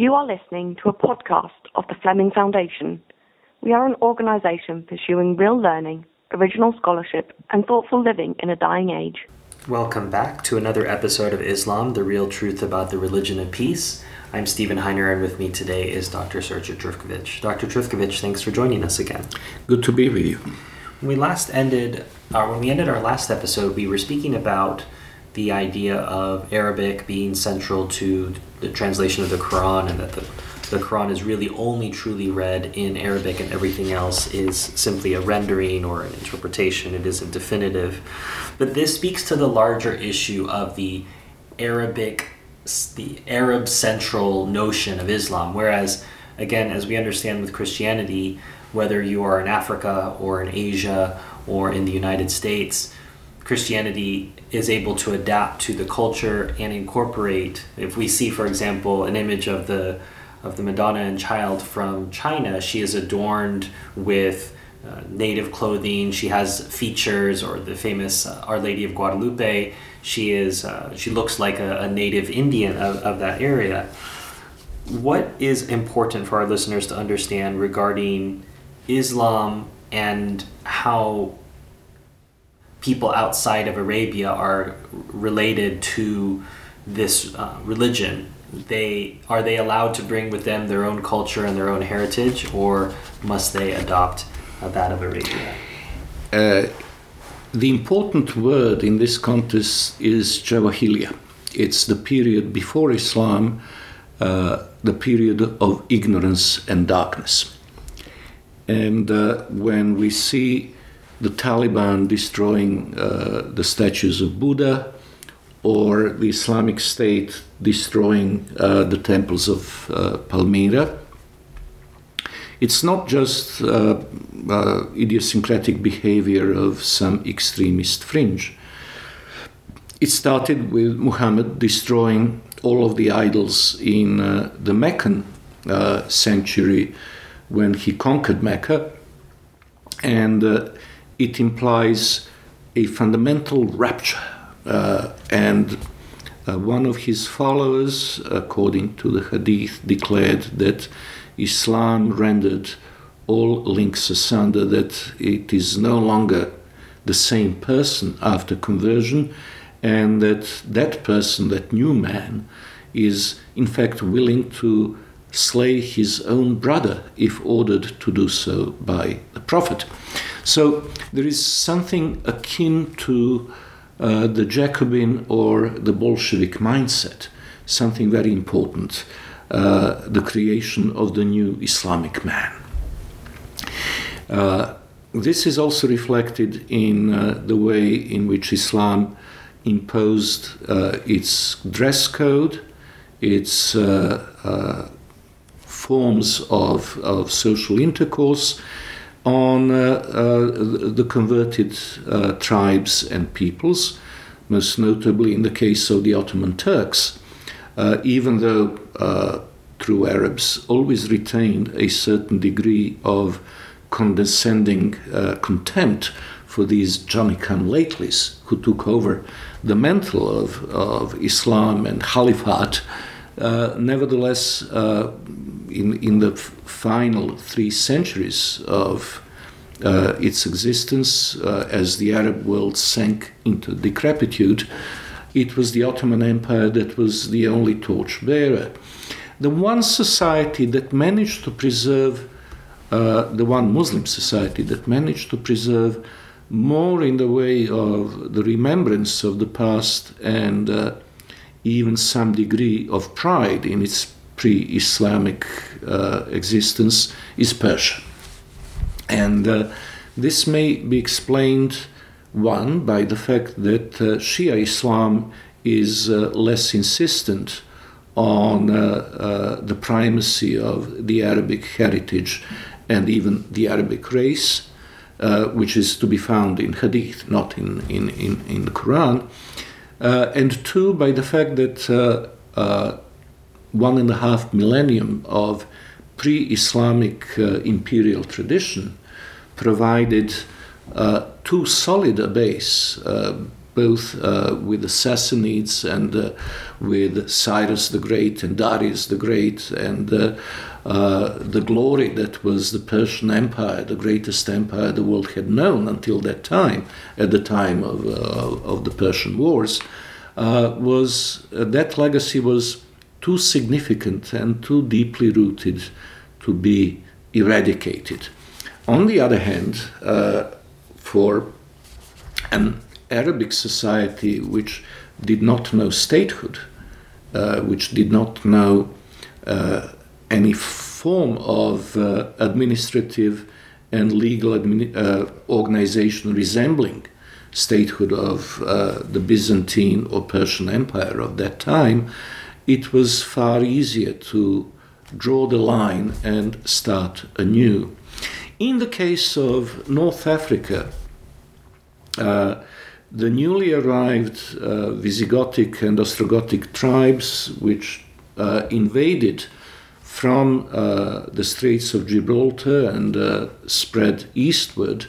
You are listening to a podcast of the Fleming Foundation. We are an organisation pursuing real learning, original scholarship, and thoughtful living in a dying age. Welcome back to another episode of Islam, the real truth about the religion of peace. I'm Stephen Heiner, and with me today is Dr. Srdja Trifkovic. Dr. Trifkovic, thanks for joining us again. Good to be with you. When we last ended, or when we ended our last episode, we were speaking about the idea of Arabic being central to the translation of the Quran, and that the the Quran is really only truly read in Arabic, and everything else is simply a rendering or an interpretation. It isn't definitive. But this speaks to the larger issue of the Arabic, the Arab central notion of Islam. Whereas, again, as we understand with Christianity, whether you are in Africa or in Asia or in the United States, Christianity is able to adapt to the culture and incorporate. If we see, for example, an image of the of the Madonna and Child from China, she is adorned with uh, native clothing. She has features, or the famous uh, Our Lady of Guadalupe. She is uh, she looks like a, a native Indian of, of that area. What is important for our listeners to understand regarding Islam and how people outside of Arabia are related to this uh, religion they are they allowed to bring with them their own culture and their own heritage, or must they adopt uh, that of Arabia? Uh, the important word in this context is Jahiliyyah. It's the period before Islam, uh, the period of ignorance and darkness. And uh, when we see the Taliban destroying uh, the statues of Buddha, or the Islamic State destroying uh, the temples of uh, Palmyra. It's not just uh, uh idiosyncratic behavior of some extremist fringe. It started with Muhammad destroying all of the idols in uh, the Meccan sanctuary when he conquered Mecca, and it implies a fundamental rupture uh, and uh, one of his followers, according to the hadith, declared that Islam rendered all links asunder, that it is no longer the same person after conversion, and that that person, that new man, is in fact willing to slay his own brother if ordered to do so by the Prophet. So there is something akin to uh, the Jacobin or the Bolshevik mindset, something very important, uh, the creation of the new Islamic man. Uh, this is also reflected in uh, the way in which Islam imposed uh, its dress code, its forms of, of social intercourse, on uh, uh, the converted uh, tribes and peoples, most notably in the case of the Ottoman Turks, even though true Arabs always retained a certain degree of condescending contempt for these Johnny come who took over the mantle of, of Islam and Caliphate. Uh, nevertheless, uh, in, in the final three centuries of uh, its existence uh, as the Arab world sank into decrepitude, it was the Ottoman Empire that was the only torchbearer. The one society that managed to preserve, uh, the one Muslim society that managed to preserve more in the way of the remembrance of the past and uh, even some degree of pride in its pre Islamic uh, existence is Persia. And uh, this may be explained, one, by the fact that uh, Shia Islam is uh, less insistent on uh, uh, the primacy of the Arabic heritage and even the Arabic race, which is to be found in Hadith, not in, in, in, in the Quran. and two, by the fact that one and a half millennium of pre Islamic uh, imperial tradition provided uh, too solid a base, uh, both uh, with the Sassanids and uh, with Cyrus the Great and Darius the Great, and uh, the glory that was the Persian Empire, the greatest empire the world had known until that time, at the time of, of the Persian Wars, was that legacy was too significant and too deeply rooted to be eradicated. On the other hand, for an Arabic society which did not know statehood, uh, which did not know uh, any form of uh, administrative and legal uh, organization resembling statehood of uh, the Byzantine or Persian Empire of that time, it was far easier to draw the line and start anew. In the case of North Africa, uh, the newly arrived uh, Visigothic and Ostrogothic tribes, which uh, invaded from uh, the Straits of Gibraltar and uh, spread eastward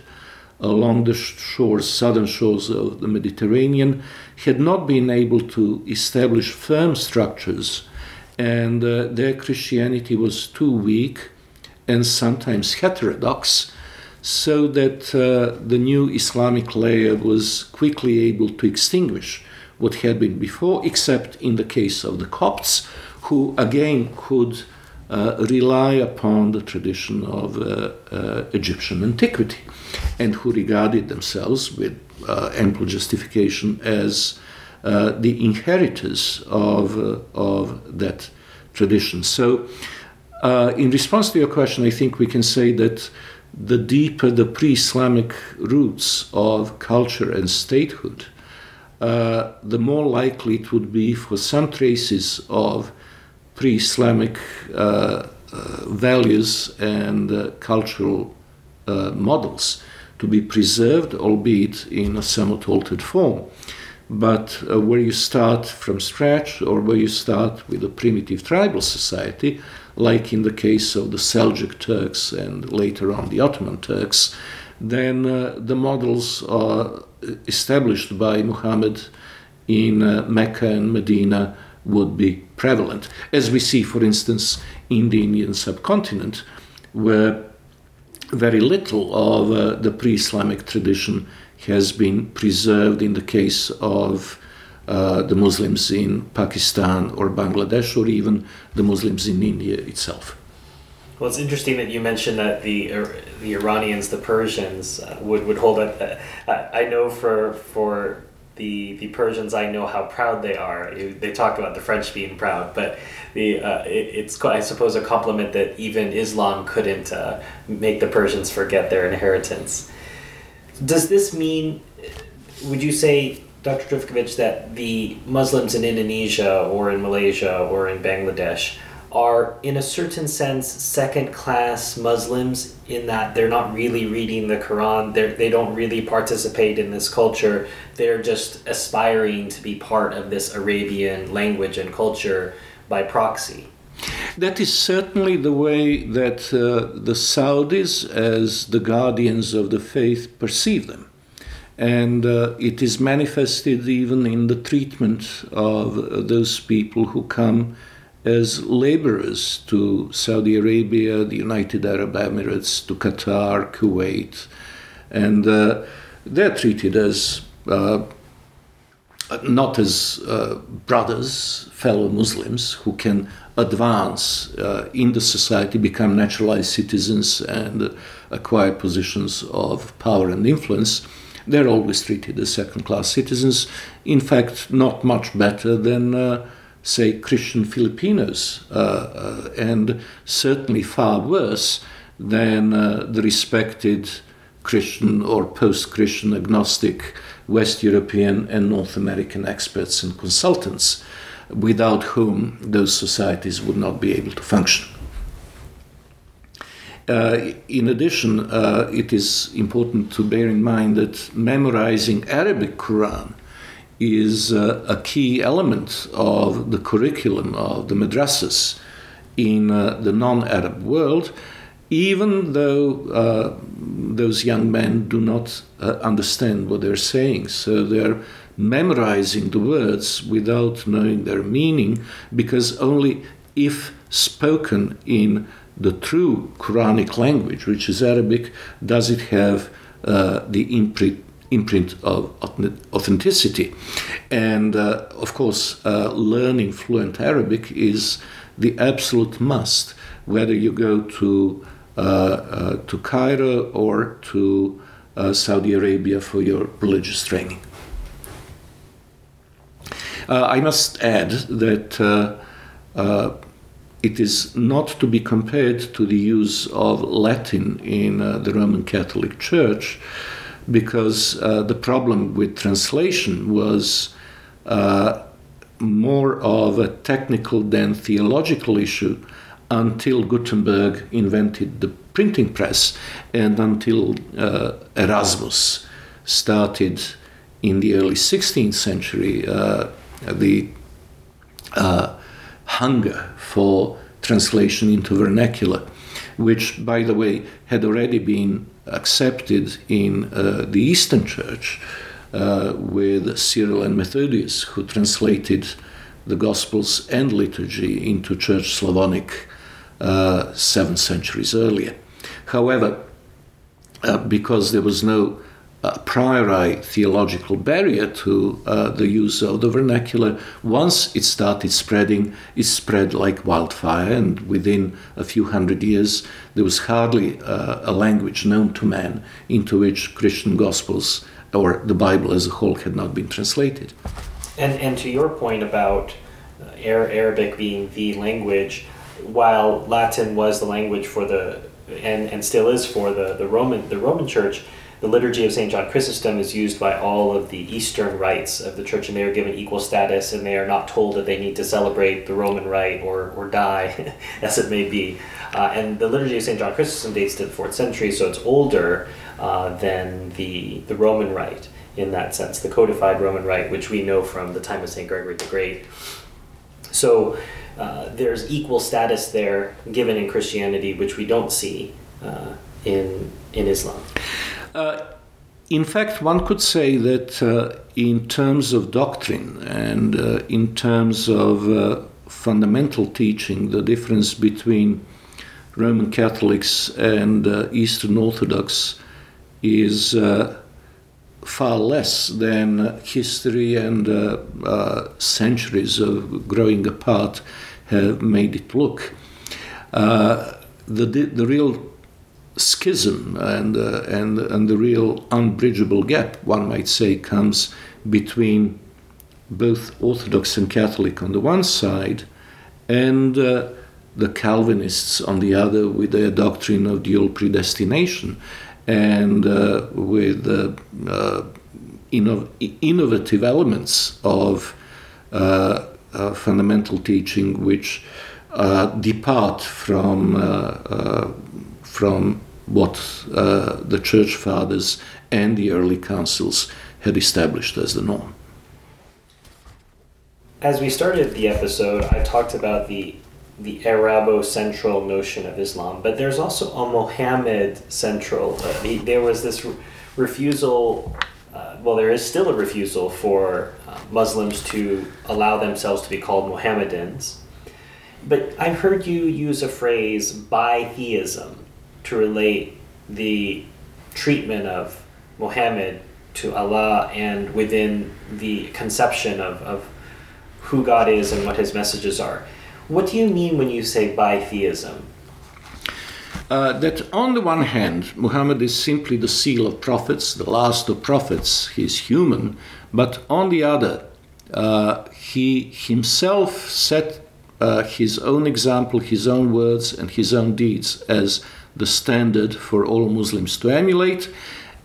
along the shores, southern shores of the Mediterranean, had not been able to establish firm structures, and uh, their Christianity was too weak and sometimes heterodox so that uh, the new Islamic layer was quickly able to extinguish what had been before, except in the case of the Copts, who again could rely upon the tradition of uh, uh Egyptian antiquity and who regarded themselves with uh, ample justification as uh, the inheritors of, of that tradition. So, in response to your question, I think we can say that the deeper the pre Islamic roots of culture and statehood, uh, the more likely it would be for some traces of pre Islamic uh, uh, values and uh, cultural models to be preserved, albeit in a somewhat altered form. But uh, where you start from scratch or where you start with a primitive tribal society, like in the case of the Seljuk Turks and later on the Ottoman Turks, then uh, the models are established by Muhammad in uh, Mecca and Medina would be prevalent, as we see, for instance, in the Indian subcontinent, where very little of uh, the pre Islamic tradition has been preserved in the case of uh, the Muslims in Pakistan or Bangladesh, or even the Muslims in India itself. Well, it's interesting that you mentioned that the uh, the Iranians, the Persians, uh, would would hold. Uh, I know for for the the Persians, I know how proud they are. They talk about the French being proud, but the uh, it, it's I suppose a compliment that even Islam couldn't uh, make the Persians forget their inheritance. Does this mean? Would you say Dr. Trifkovic, that the Muslims in Indonesia or in Malaysia or in Bangladesh are, in a certain sense, second class Muslims in that they're not really reading the Quran, they're, they don't really participate in this culture, they're just aspiring to be part of this Arabian language and culture by proxy. That is certainly the way that uh, the Saudis, as the guardians of the faith, perceive them. And uh, it is manifested even in the treatment of those people who come as laborers to Saudi Arabia, the United Arab Emirates, to Qatar, Kuwait, and uh, they're treated as uh, not as uh, brothers, fellow Muslims who can advance uh, in the society, become naturalized citizens, and acquire positions of power and influence they're always treated as second class citizens. In fact, not much better than, uh, say, Christian Filipinos, uh, uh, and certainly far worse than uh, the respected Christian or post Christian agnostic West European and North American experts and consultants, without whom those societies would not be able to function. Uh, in addition, uh, it is important to bear in mind that memorizing Arabic Quran is uh, a key element of the curriculum of the madrasas in uh, the non-Arab world, even though uh, those young men do not uh, understand what they're saying. So they're memorizing the words without knowing their meaning, because only if spoken in the true Quranic language, which is Arabic, does it have uh, the imprint, imprint of authenticity. And uh, of course, uh, learning fluent Arabic is the absolute must, whether you go to uh, uh, to Cairo or to uh, Saudi Arabia for your religious training. I must add that it is not to be compared to the use of Latin in uh, the Roman Catholic Church because uh, the problem with translation was uh, more of a technical than theological issue until Gutenberg invented the printing press and until uh, Erasmus started in the early 16th century uh, the uh, hunger for translation into vernacular, which, by the way, had already been accepted in uh, the Eastern Church uh, with Cyril and Methodius, who translated the Gospels and liturgy into Church Slavonic uh, seven centuries earlier. However, because there was no a priori theological barrier to uh, the use of the vernacular. Once it started spreading, it spread like wildfire, and within a few hundred years, there was hardly uh, a language known to man into which Christian Gospels or the Bible as a whole had not been translated. And, and to your point about uh, Arabic being the language, while Latin was the language for the and, and still is for the, the Roman the Roman Church, the liturgy of St. John Chrysostom is used by all of the Eastern rites of the church, and they are given equal status, and they are not told that they need to celebrate the Roman rite or, or die, as it may be. Uh, and the liturgy of St. John Chrysostom dates to the fourth century, so it's older uh, than the, the Roman rite in that sense, the codified Roman rite, which we know from the time of St. Gregory the Great. So uh, there's equal status there given in Christianity, which we don't see uh, in, in Islam. Uh, in fact, one could say that uh, in terms of doctrine and uh, in terms of uh, fundamental teaching, the difference between Roman Catholics and uh, Eastern Orthodox is far less than history and centuries of growing apart have made it look. the, the real schism and, uh, and, and the real unbridgeable gap, one might say, comes between both Orthodox and Catholic on the one side and uh, the Calvinists on the other with their doctrine of dual predestination and uh, with uh, uh, inno- innovative elements of uh, fundamental teaching which depart from from what uh, the church fathers and the early councils had established as the norm. As we started the episode, I talked about the the Arabo-central notion of Islam, but there's also a Mohammed-central. Uh, the, there was this re- refusal. Uh, well, there is still a refusal for uh, Muslims to allow themselves to be called Mohammedans. But I've heard you use a phrase "bitheism." To relate the treatment of Muhammad to Allah and within the conception of, of who God is and what his messages are. What do you mean when you say bitheism? Uh, that on the one hand, Muhammad is simply the seal of prophets, the last of prophets, he's human, but on the other, uh, he himself set uh, his own example, his own words, and his own deeds as the standard for all Muslims to emulate,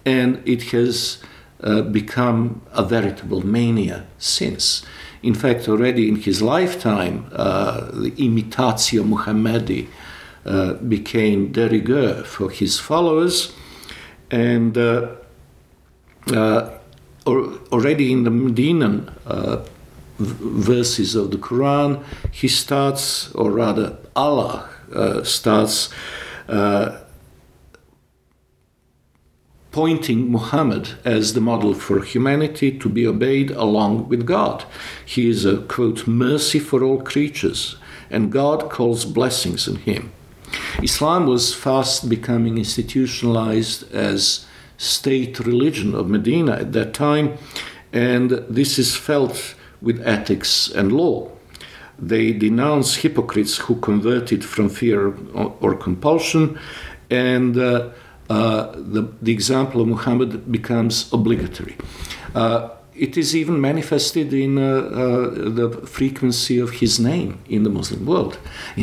and it has uh, become a veritable mania since. In fact, already in his lifetime, uh, the imitatio Muhammadi uh, became de rigueur for his followers, and uh, uh, already in the Medinan uh, verses of the Quran, he starts, or rather, Allah starts uh, pointing Muhammad as the model for humanity to be obeyed along with God. He is a quote, mercy for all creatures, and God calls blessings on him. Islam was fast becoming institutionalized as state religion of Medina at that time, and this is felt with ethics and law. They denounce hypocrites who converted from fear or compulsion, and uh, uh, the, the example of Muhammad becomes obligatory. Uh, it is even manifested in uh, uh, the frequency of his name in the Muslim world.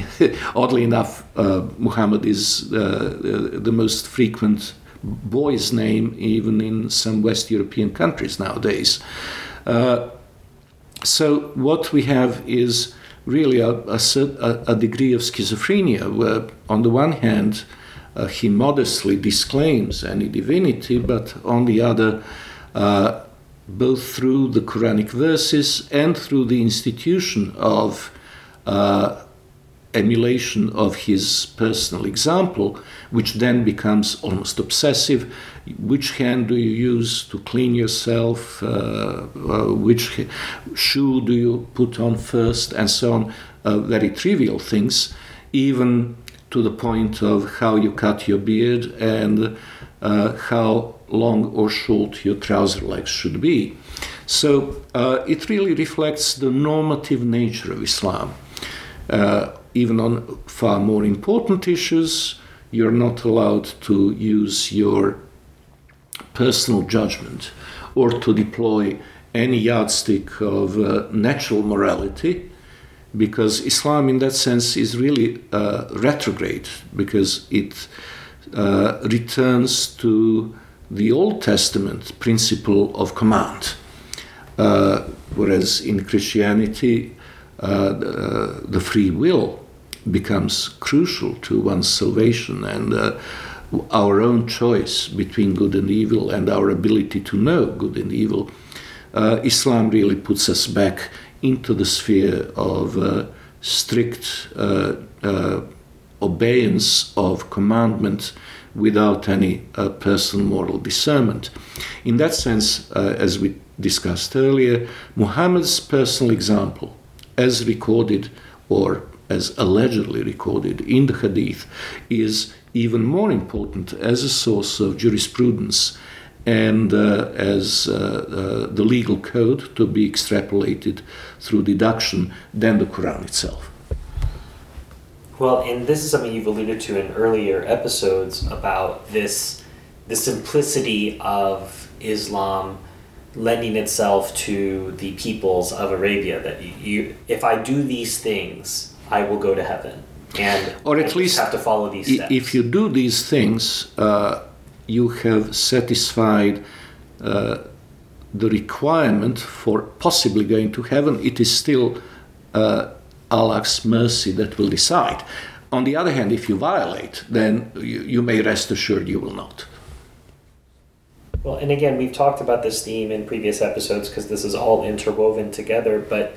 Oddly enough, uh, Muhammad is the most frequent boy's name even in some West European countries nowadays. so, what we have is really a, a, a, degree of schizophrenia where, on the one hand, uh, he modestly disclaims any divinity, but on the other, uh, both through the Quranic verses and through the institution of uh, emulation of his personal example, which then becomes almost obsessive. Which hand do you use to clean yourself? Uh, uh, which shoe do you put on first? And so on. Uh, very trivial things, even to the point of how you cut your beard and uh, how long or short your trouser legs should be. So uh, it really reflects the normative nature of Islam. Uh, even on far more important issues, you're not allowed to use your personal judgment or to deploy any yardstick of uh, natural morality because Islam, in that sense, is really uh, retrograde because it uh, returns to the Old Testament principle of command, uh, whereas in Christianity, uh, the, the, free will becomes crucial to one's salvation and uh, our own choice between good and evil and our ability to know good and evil. Uh, Islam really puts us back into the sphere of uh, strict uh, uh, obeyance of commandment without any uh, personal moral discernment. In that sense, uh, as we discussed earlier, Muhammad's personal example, as recorded or as allegedly recorded in the Hadith, is even more important as a source of jurisprudence and uh, as uh, uh, the legal code to be extrapolated through deduction than the Quran itself. Well, and this is something you've alluded to in earlier episodes about this the simplicity of Islam lending itself to the peoples of Arabia that you if I do these things, I will go to heaven. And or at least have to follow these steps. If you do these things, uh, you have satisfied uh, the requirement for possibly going to heaven, it is still uh, Allah's mercy that will decide. On the other hand, if you violate, then you, you may rest assured you will not. Well, and again, we've talked about this theme in previous episodes because this is all interwoven together, but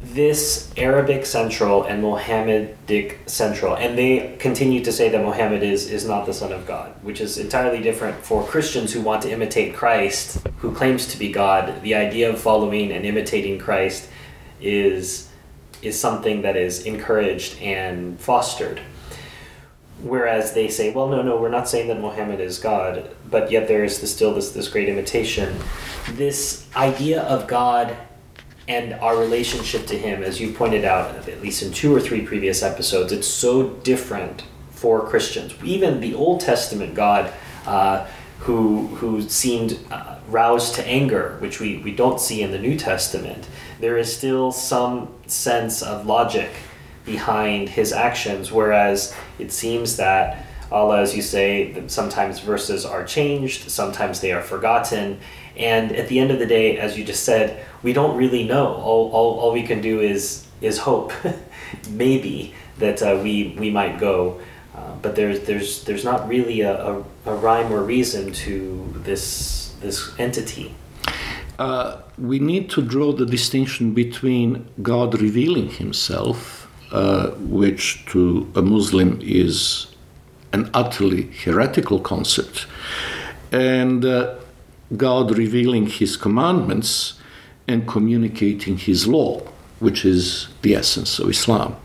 this Arabic Central and Mohammedic Central, and they continue to say that Mohammed is, is not the Son of God, which is entirely different for Christians who want to imitate Christ, who claims to be God. The idea of following and imitating Christ is, is something that is encouraged and fostered. Whereas they say, well, no, no, we're not saying that Mohammed is God, but yet there is still this, this great imitation. This idea of God and our relationship to him, as you pointed out, at least in two or three previous episodes, it's so different for Christians. Even the Old Testament God, uh, who who seemed uh, roused to anger, which we, we don't see in the New Testament, there is still some sense of logic behind his actions, whereas it seems that Allah, as you say, sometimes verses are changed, sometimes they are forgotten, and at the end of the day, as you just said, we don't really know. All, all, all we can do is is hope, maybe that uh, we we might go, uh, but there's there's there's not really a, a, a, rhyme or reason to this this entity. Uh, we need to draw the distinction between God revealing Himself, uh, which to a Muslim is an utterly heretical concept. And uh, God revealing His commandments and communicating His law, which is the essence of Islam.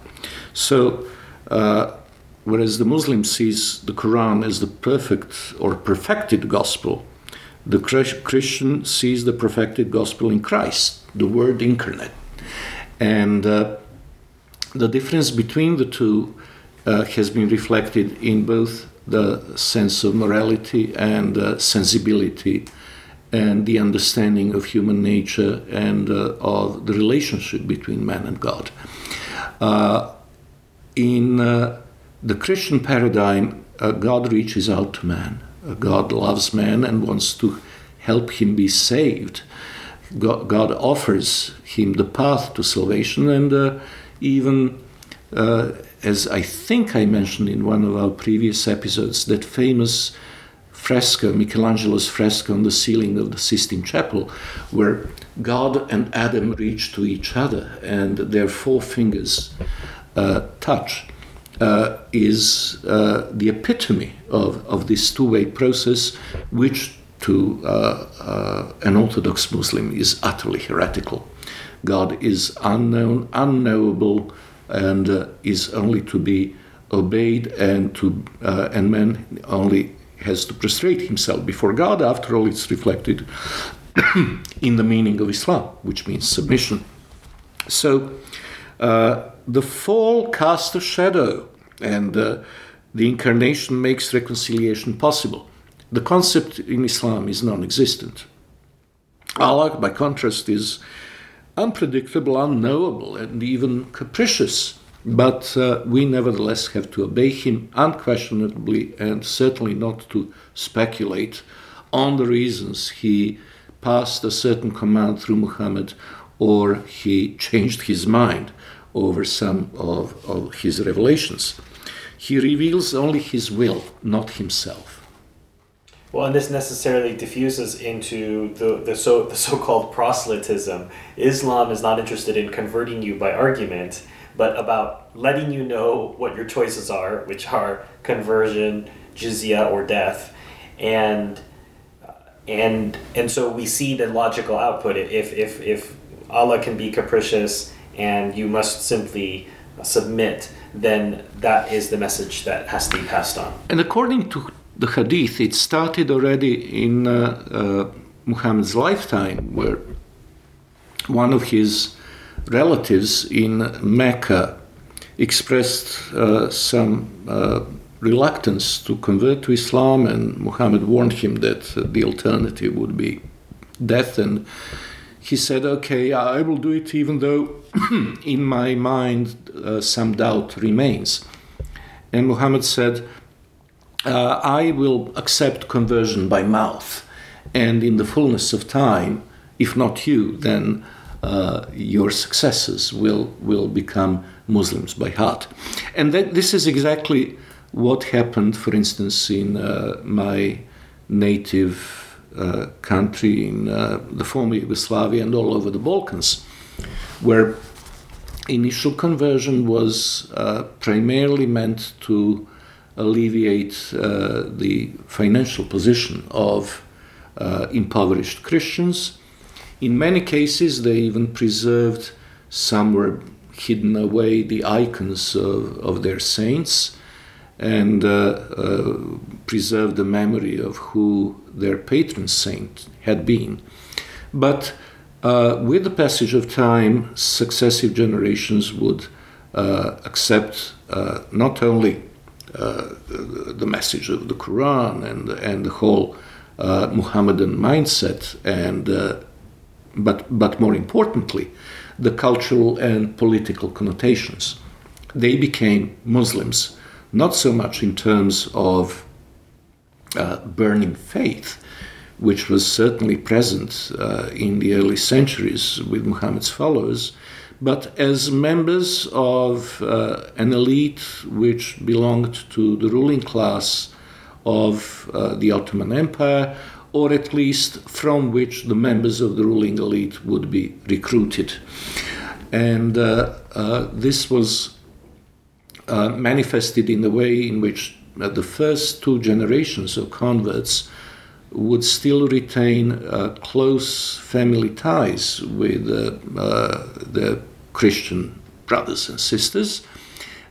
So, uh, whereas the Muslim sees the Quran as the perfect or perfected gospel, the Christian sees the perfected gospel in Christ, the Word incarnate. And uh, the difference between the two uh, has been reflected in both the sense of morality and uh, sensibility and the understanding of human nature and uh, of the relationship between man and God. Uh, in uh, the Christian paradigm, uh, God reaches out to man. God loves man and wants to help him be saved. God, God offers him the path to salvation and even uh, as I think I mentioned in one of our previous episodes, that famous fresco, Michelangelo's fresco on the ceiling of the Sistine Chapel, where God and Adam reach to each other and their four fingers uh, touch, uh, is uh, the epitome of, of this two way process, which to uh, uh, an Orthodox Muslim is utterly heretical. God is unknown, unknowable, and uh, is only to be obeyed and to uh, and man only has to prostrate himself before God. After all, it's reflected in the meaning of Islam, which means submission. So uh, the fall casts a shadow, and uh, the incarnation makes reconciliation possible. The concept in Islam is non existent. Allah, by contrast, is unpredictable, unknowable, and even capricious. But uh, we nevertheless have to obey him unquestionably and certainly not to speculate on the reasons he passed a certain command through Muhammad or he changed his mind over some of, of his revelations. He reveals only his will, not himself. Well, and this necessarily diffuses into the, the so the so-called proselytism. Islam is not interested in converting you by argument, but about letting you know what your choices are, which are conversion, jizya, or death, and and and so we see the logical output. If if if Allah can be capricious and you must simply submit, then that is the message that has to be passed on. And according to the hadith, it started already in uh, uh, Muhammad's lifetime, where one of his relatives in Mecca expressed uh, some uh, reluctance to convert to Islam, and Muhammad warned him that the alternative would be death. And he said, Okay, I will do it, even though in my mind uh, some doubt remains. And Muhammad said, uh, I will accept conversion by mouth, and in the fullness of time, if not you, then uh, your successors will will become Muslims by heart, and that, this is exactly what happened, for instance, in uh, my native uh, country, in uh, the former Yugoslavia, and all over the Balkans, where initial conversion was uh, primarily meant to alleviate uh, the financial position of uh, impoverished Christians. In many cases, they even preserved somewhere hidden away the icons of, of their saints and uh, uh, preserved the memory of who their patron saint had been. But uh, with the passage of time, successive generations would uh, accept not only the message of the Quran and and the whole uh, Muhammadan mindset, and uh, but but more importantly, the cultural and political connotations. They became Muslims, not so much in terms of uh, burning faith, which was certainly present uh, in the early centuries with Muhammad's followers, but as members of uh, an elite which belonged to the ruling class of uh, the Ottoman Empire, or at least from which the members of the ruling elite would be recruited. And uh, uh this was uh, manifested in the way in which the first two generations of converts would still retain uh, close family ties with uh, uh, the Christian brothers and sisters,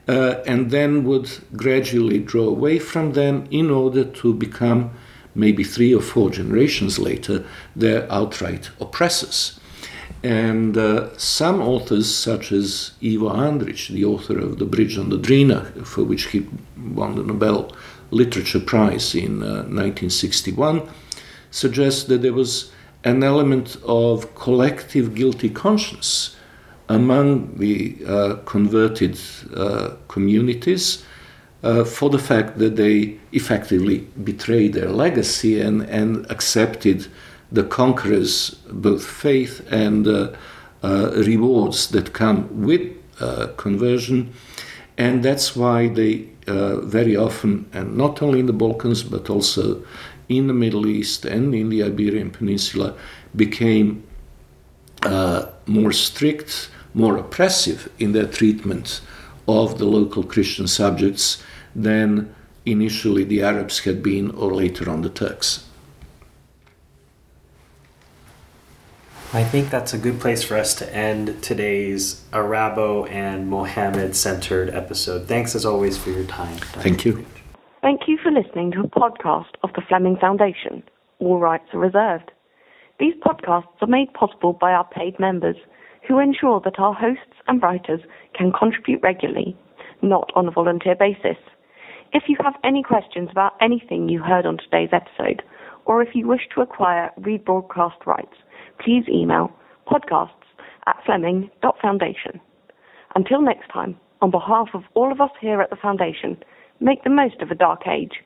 and then would gradually draw away from them in order to become, maybe three or four generations later, their outright oppressors. And uh, some authors, such as Ivo Andrić, the author of The Bridge on the Drina, for which he won the Nobel Literature Prize in uh, 1961, suggests that there was an element of collective guilty conscience among the uh, converted uh, communities uh, for the fact that they effectively betrayed their legacy and, and accepted the conqueror's both faith and uh, uh, rewards that come with uh, conversion. And that's why they Uh, very often, and not only in the Balkans, but also in the Middle East and in the Iberian Peninsula, became uh, more strict more oppressive in their treatment of the local Christian subjects than initially the Arabs had been or later on the Turks. I think that's a good place for us to end today's Arabo and Mohammed centered episode. Thanks as always for your time. Thank you. Thank you for listening to a podcast of the Fleming Foundation. All rights are reserved. These podcasts are made possible by our paid members who ensure that our hosts and writers can contribute regularly, not on a volunteer basis. If you have any questions about anything you heard on today's episode, or if you wish to acquire rebroadcast rights, please email podcasts at fleming.foundation. Until next time, on behalf of all of us here at the Foundation, make the most of a dark age